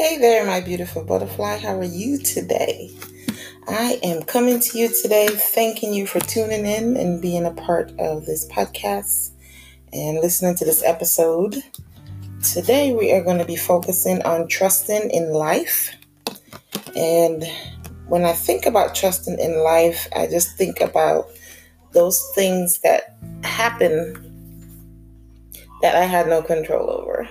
Hey there, my beautiful butterfly. How are you today? I am coming to you today thanking you for tuning in and being a part of this podcast and listening to this episode. Today, we are going to be focusing on trusting in life. And when I think about trusting in life, I just think about those things that happen that I had no control over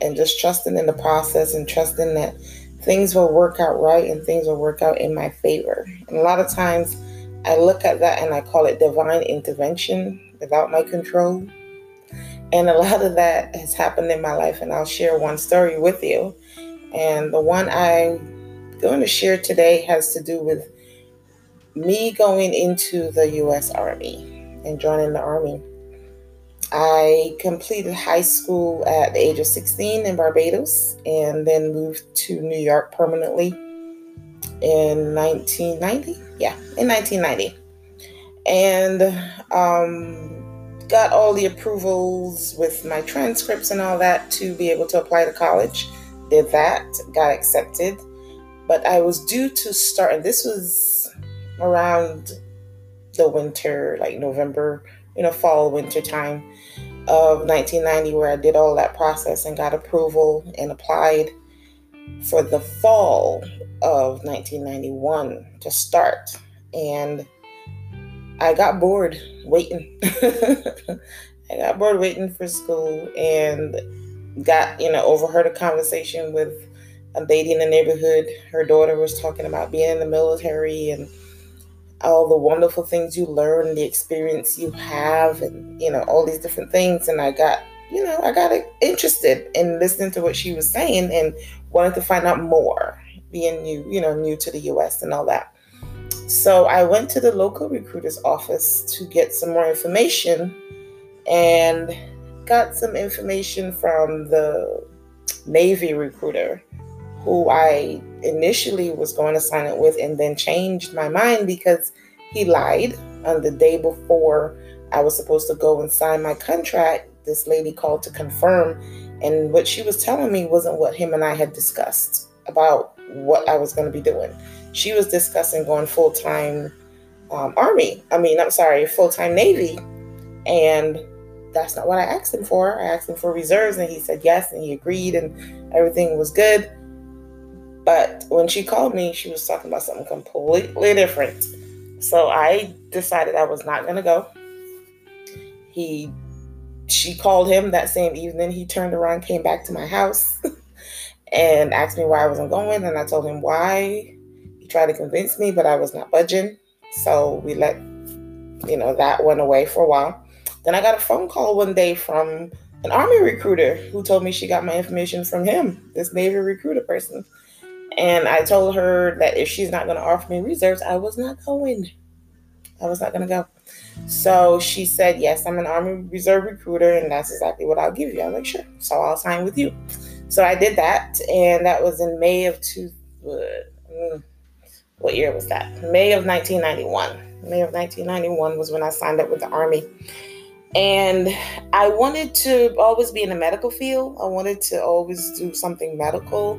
and just trusting in the process and trusting that things will work out right and things will work out in my favor. And a lot of times I look at that and I call it divine intervention without my control. And a lot of that has happened in my life, and I'll share one story with you. And the one I'm going to share today has to do with me going into the U.S. Army and joining the Army. I completed high school at the age of 16 in Barbados and then moved to New York permanently in 1990. Yeah, in 1990. And um, got all the approvals with my transcripts and all that to be able to apply to college. Did that, got accepted. But I was due to start, and this was around the winter, like November, you know, fall, winter time of 1990 where I did all that process and got approval and applied for the fall of 1991 to start. And I got bored waiting. I got bored waiting for school and got, you know, overheard a conversation with a lady in the neighborhood. Her daughter was talking about being in the military and all the wonderful things you learn, the experience you have, and you know all these different things. And I got, you know, I got interested in listening to what she was saying and wanted to find out more, being new, you know, new to the U.S. and all that. So I went to the local recruiter's office to get some more information, and got some information from the Navy recruiter who I initially was going to sign it with and then changed my mind because he lied on the day before I was supposed to go and sign my contract. This lady called to confirm, and what she was telling me wasn't what him and I had discussed about what I was going to be doing. She was discussing going full time um, Army. I mean, I'm sorry, full time Navy. And that's not what I asked him for. I asked him for reserves, and he said yes, and he agreed, and everything was good. But when she called me, she was talking about something completely different. So I decided I was not going to go. He she called him that same evening. He turned around, came back to my house and asked me why I wasn't going and I told him why. He tried to convince me, but I was not budging. So we let you know that went away for a while. Then I got a phone call one day from an army recruiter who told me she got my information from him, this Navy recruiter person. And I told her that if she's not going to offer me reserves, I was not going. I was not going to go. So she said, Yes, I'm an Army Reserve recruiter, and that's exactly what I'll give you. I was like, Sure. So I'll sign with you. So I did that, and that was in May of two. Uh, what year was that? May of 1991. May of 1991 was when I signed up with the Army. And I wanted to always be in the medical field. I wanted to always do something medical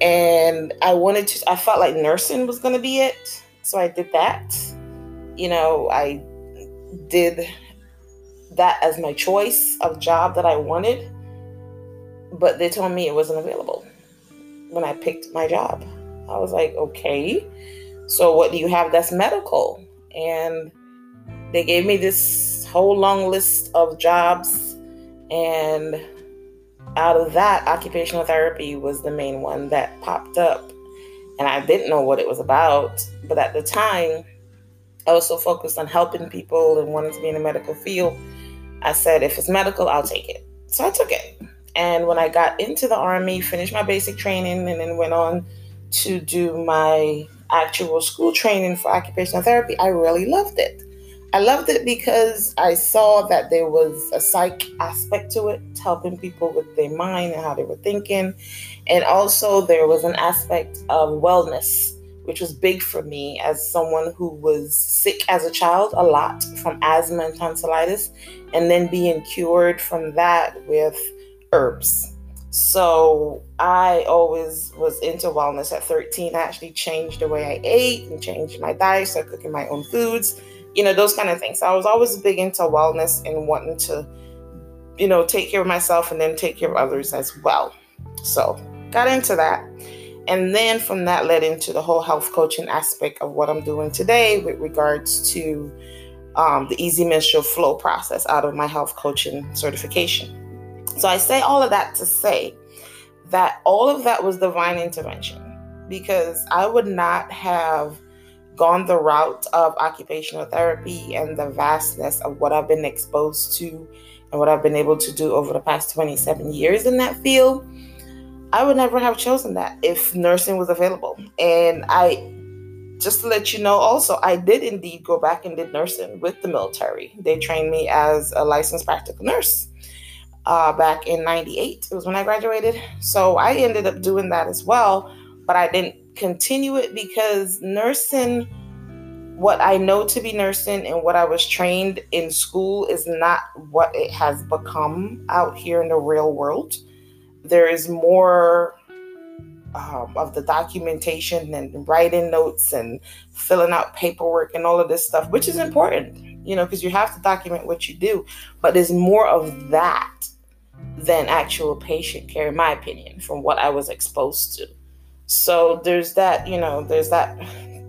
and I wanted to, I felt like nursing was going to be it. So I did that. You know, I did that as my choice of job that I wanted, but they told me it wasn't available when I picked my job. I was like, okay, so what do you have that's medical? And they gave me this whole long list of jobs and out of that, occupational therapy was the main one that popped up. And I didn't know what it was about. But at the time, I was so focused on helping people and wanting to be in the medical field. I said, if it's medical, I'll take it. So I took it. And when I got into the Army, finished my basic training, and then went on to do my actual school training for occupational therapy, I really loved it. I loved it because I saw that there was a psych aspect to it, helping people with their mind and how they were thinking. And also, there was an aspect of wellness, which was big for me as someone who was sick as a child a lot from asthma and tonsillitis, and then being cured from that with herbs. So I always was into wellness at 13. I actually changed the way I ate and changed my diet, started cooking my own foods, you know, those kind of things. So I was always big into wellness and wanting to, you know, take care of myself and then take care of others as well. So got into that. And then from that led into the whole health coaching aspect of what I'm doing today with regards to um, the easy menstrual flow process out of my health coaching certification. So I say all of that to say that all of that was divine intervention because I would not have gone the route of occupational therapy and the vastness of what I've been exposed to and what I've been able to do over the past 27 years in that field. I would never have chosen that if nursing was available. And I just to let you know also i did indeed go back and did nursing with the military they trained me as a licensed practical nurse uh, back in 98 it was when i graduated so i ended up doing that as well but i didn't continue it because nursing what i know to be nursing and what i was trained in school is not what it has become out here in the real world there is more um, of the documentation and writing notes and filling out paperwork and all of this stuff, which is important, you know, because you have to document what you do. But there's more of that than actual patient care, in my opinion, from what I was exposed to. So there's that, you know, there's that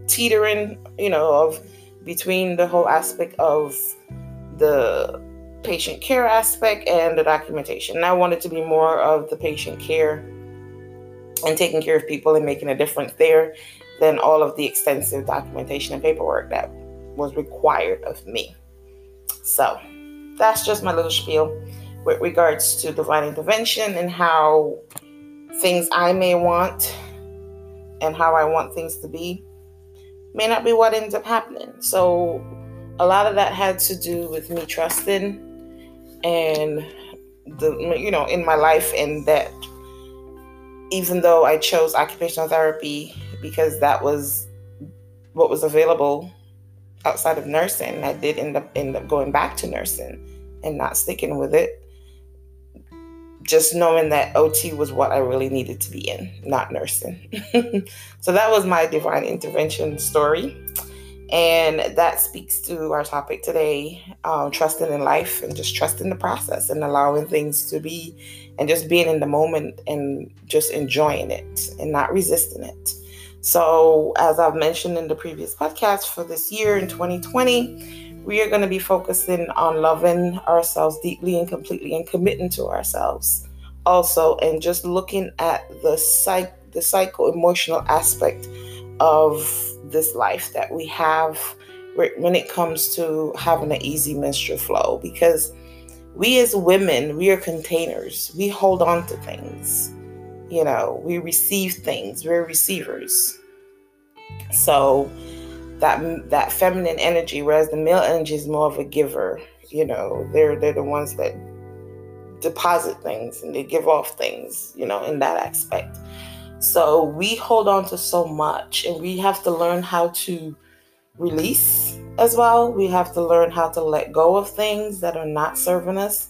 teetering, you know, of between the whole aspect of the patient care aspect and the documentation. And I wanted to be more of the patient care and taking care of people and making a difference there than all of the extensive documentation and paperwork that was required of me. So that's just my little spiel with regards to divine intervention and how things I may want and how I want things to be may not be what ends up happening. So a lot of that had to do with me trusting and the you know in my life and that even though I chose occupational therapy because that was what was available outside of nursing, I did end up end up going back to nursing and not sticking with it. Just knowing that OT was what I really needed to be in, not nursing. so that was my divine intervention story. And that speaks to our topic today um, trusting in life and just trusting the process and allowing things to be and just being in the moment and just enjoying it and not resisting it. So, as I've mentioned in the previous podcast for this year in 2020, we are going to be focusing on loving ourselves deeply and completely and committing to ourselves also and just looking at the psych the psycho emotional aspect of this life that we have when it comes to having an easy menstrual flow because we as women we are containers. We hold on to things you know we receive things we're receivers. So that that feminine energy whereas the male energy is more of a giver you know they're they're the ones that deposit things and they give off things you know in that aspect so we hold on to so much and we have to learn how to release as well. We have to learn how to let go of things that are not serving us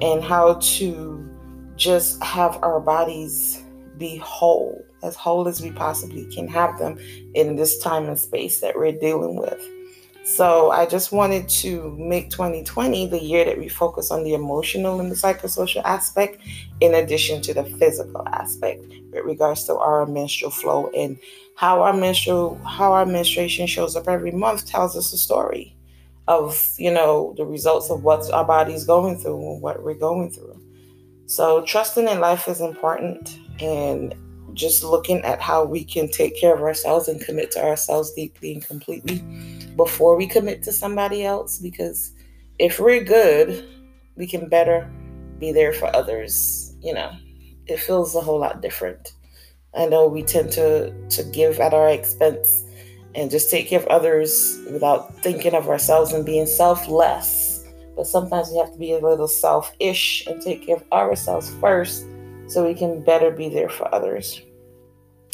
and how to just have our bodies be whole, as whole as we possibly can have them in this time and space that we're dealing with. So I just wanted to make 2020 the year that we focus on the emotional and the psychosocial aspect, in addition to the physical aspect with regards to our menstrual flow and how our menstrual how our menstruation shows up every month tells us a story of you know the results of what our body's going through and what we're going through. So trusting in life is important and just looking at how we can take care of ourselves and commit to ourselves deeply and completely before we commit to somebody else because if we're good, we can better be there for others, you know. It feels a whole lot different. I know we tend to to give at our expense and just take care of others without thinking of ourselves and being selfless. But sometimes we have to be a little selfish and take care of ourselves first so we can better be there for others.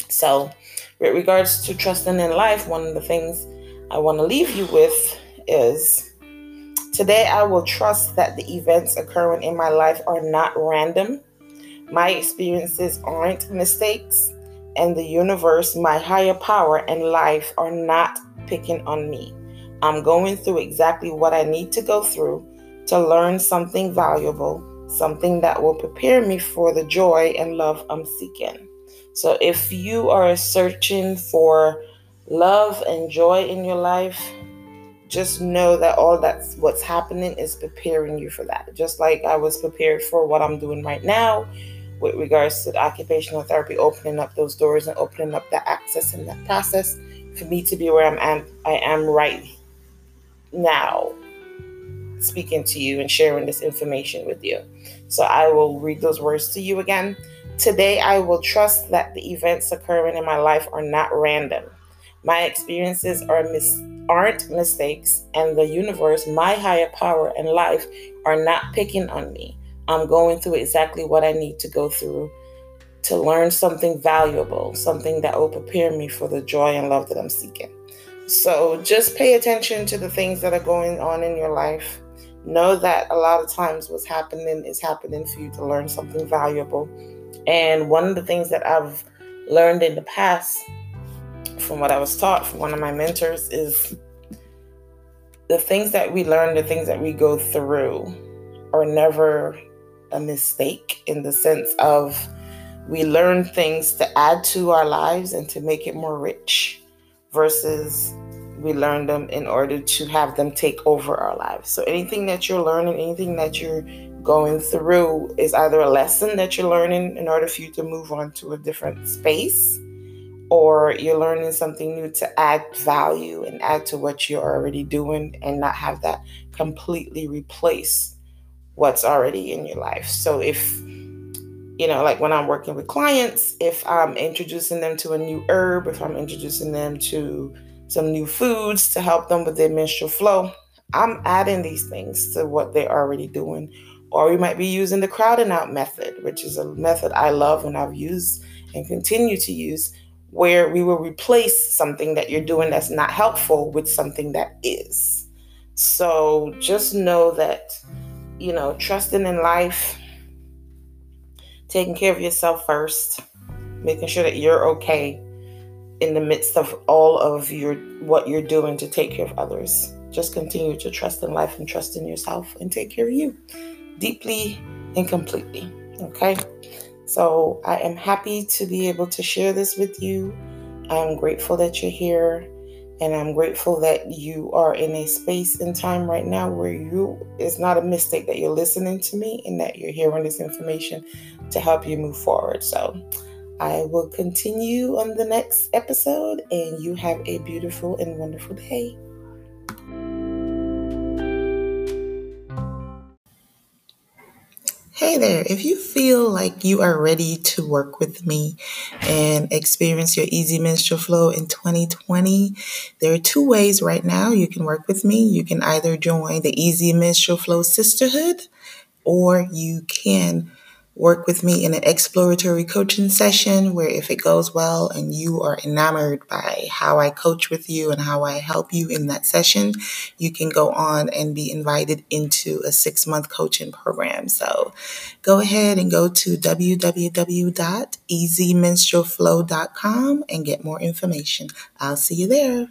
So, with regards to trusting in life, one of the things I want to leave you with is today I will trust that the events occurring in my life are not random, My experiences aren't mistakes, and the universe, my higher power, and life are not picking on me. I'm going through exactly what I need to go through to learn something valuable, something that will prepare me for the joy and love I'm seeking. So if you are searching for love and joy in your life, just know that all that's what's happening is preparing you for that. Just like I was prepared for what I'm doing right now with regards to the occupational therapy, opening up those doors and opening up that access and that process for me to be where I'm at, I am right now speaking to you and sharing this information with you. So I will read those words to you again. Today, I will trust that the events occurring in my life are not random. My experiences are mis- aren't mistakes, and the universe, my higher power, and life are not picking on me. I'm going through exactly what I need to go through to learn something valuable, something that will prepare me for the joy and love that I'm seeking. So just pay attention to the things that are going on in your life. Know that a lot of times what's happening is happening for you to learn something valuable. And one of the things that I've learned in the past from what I was taught from one of my mentors is the things that we learn, the things that we go through are never a mistake in the sense of we learn things to add to our lives and to make it more rich versus we learn them in order to have them take over our lives. So anything that you're learning, anything that you're going through is either a lesson that you're learning in order for you to move on to a different space or you're learning something new to add value and add to what you're already doing and not have that completely replace what's already in your life. So if you know, like when I'm working with clients, if I'm introducing them to a new herb, if I'm introducing them to some new foods to help them with their menstrual flow, I'm adding these things to what they're already doing. Or we might be using the crowding out method, which is a method I love and I've used and continue to use, where we will replace something that you're doing that's not helpful with something that is. So just know that, you know, trusting in life taking care of yourself first, making sure that you're okay in the midst of all of your what you're doing to take care of others. Just continue to trust in life and trust in yourself and take care of you deeply and completely. Okay? So I am happy to be able to share this with you. I am grateful that you're here. And I'm grateful that you are in a space and time right now where you, it's not a mistake that you're listening to me and that you're hearing this information to help you move forward. So I will continue on the next episode, and you have a beautiful and wonderful day. Hey there, if you feel like you are ready to work with me and experience your easy menstrual flow in 2020, there are two ways right now you can work with me. You can either join the Easy Menstrual Flow Sisterhood or you can work with me in an exploratory coaching session where if it goes well and you are enamored by how I coach with you and how I help you in that session, you can go on and be invited into a six month coaching program. So go ahead and go to www.easymenstrualflow.com and get more information. I'll see you there.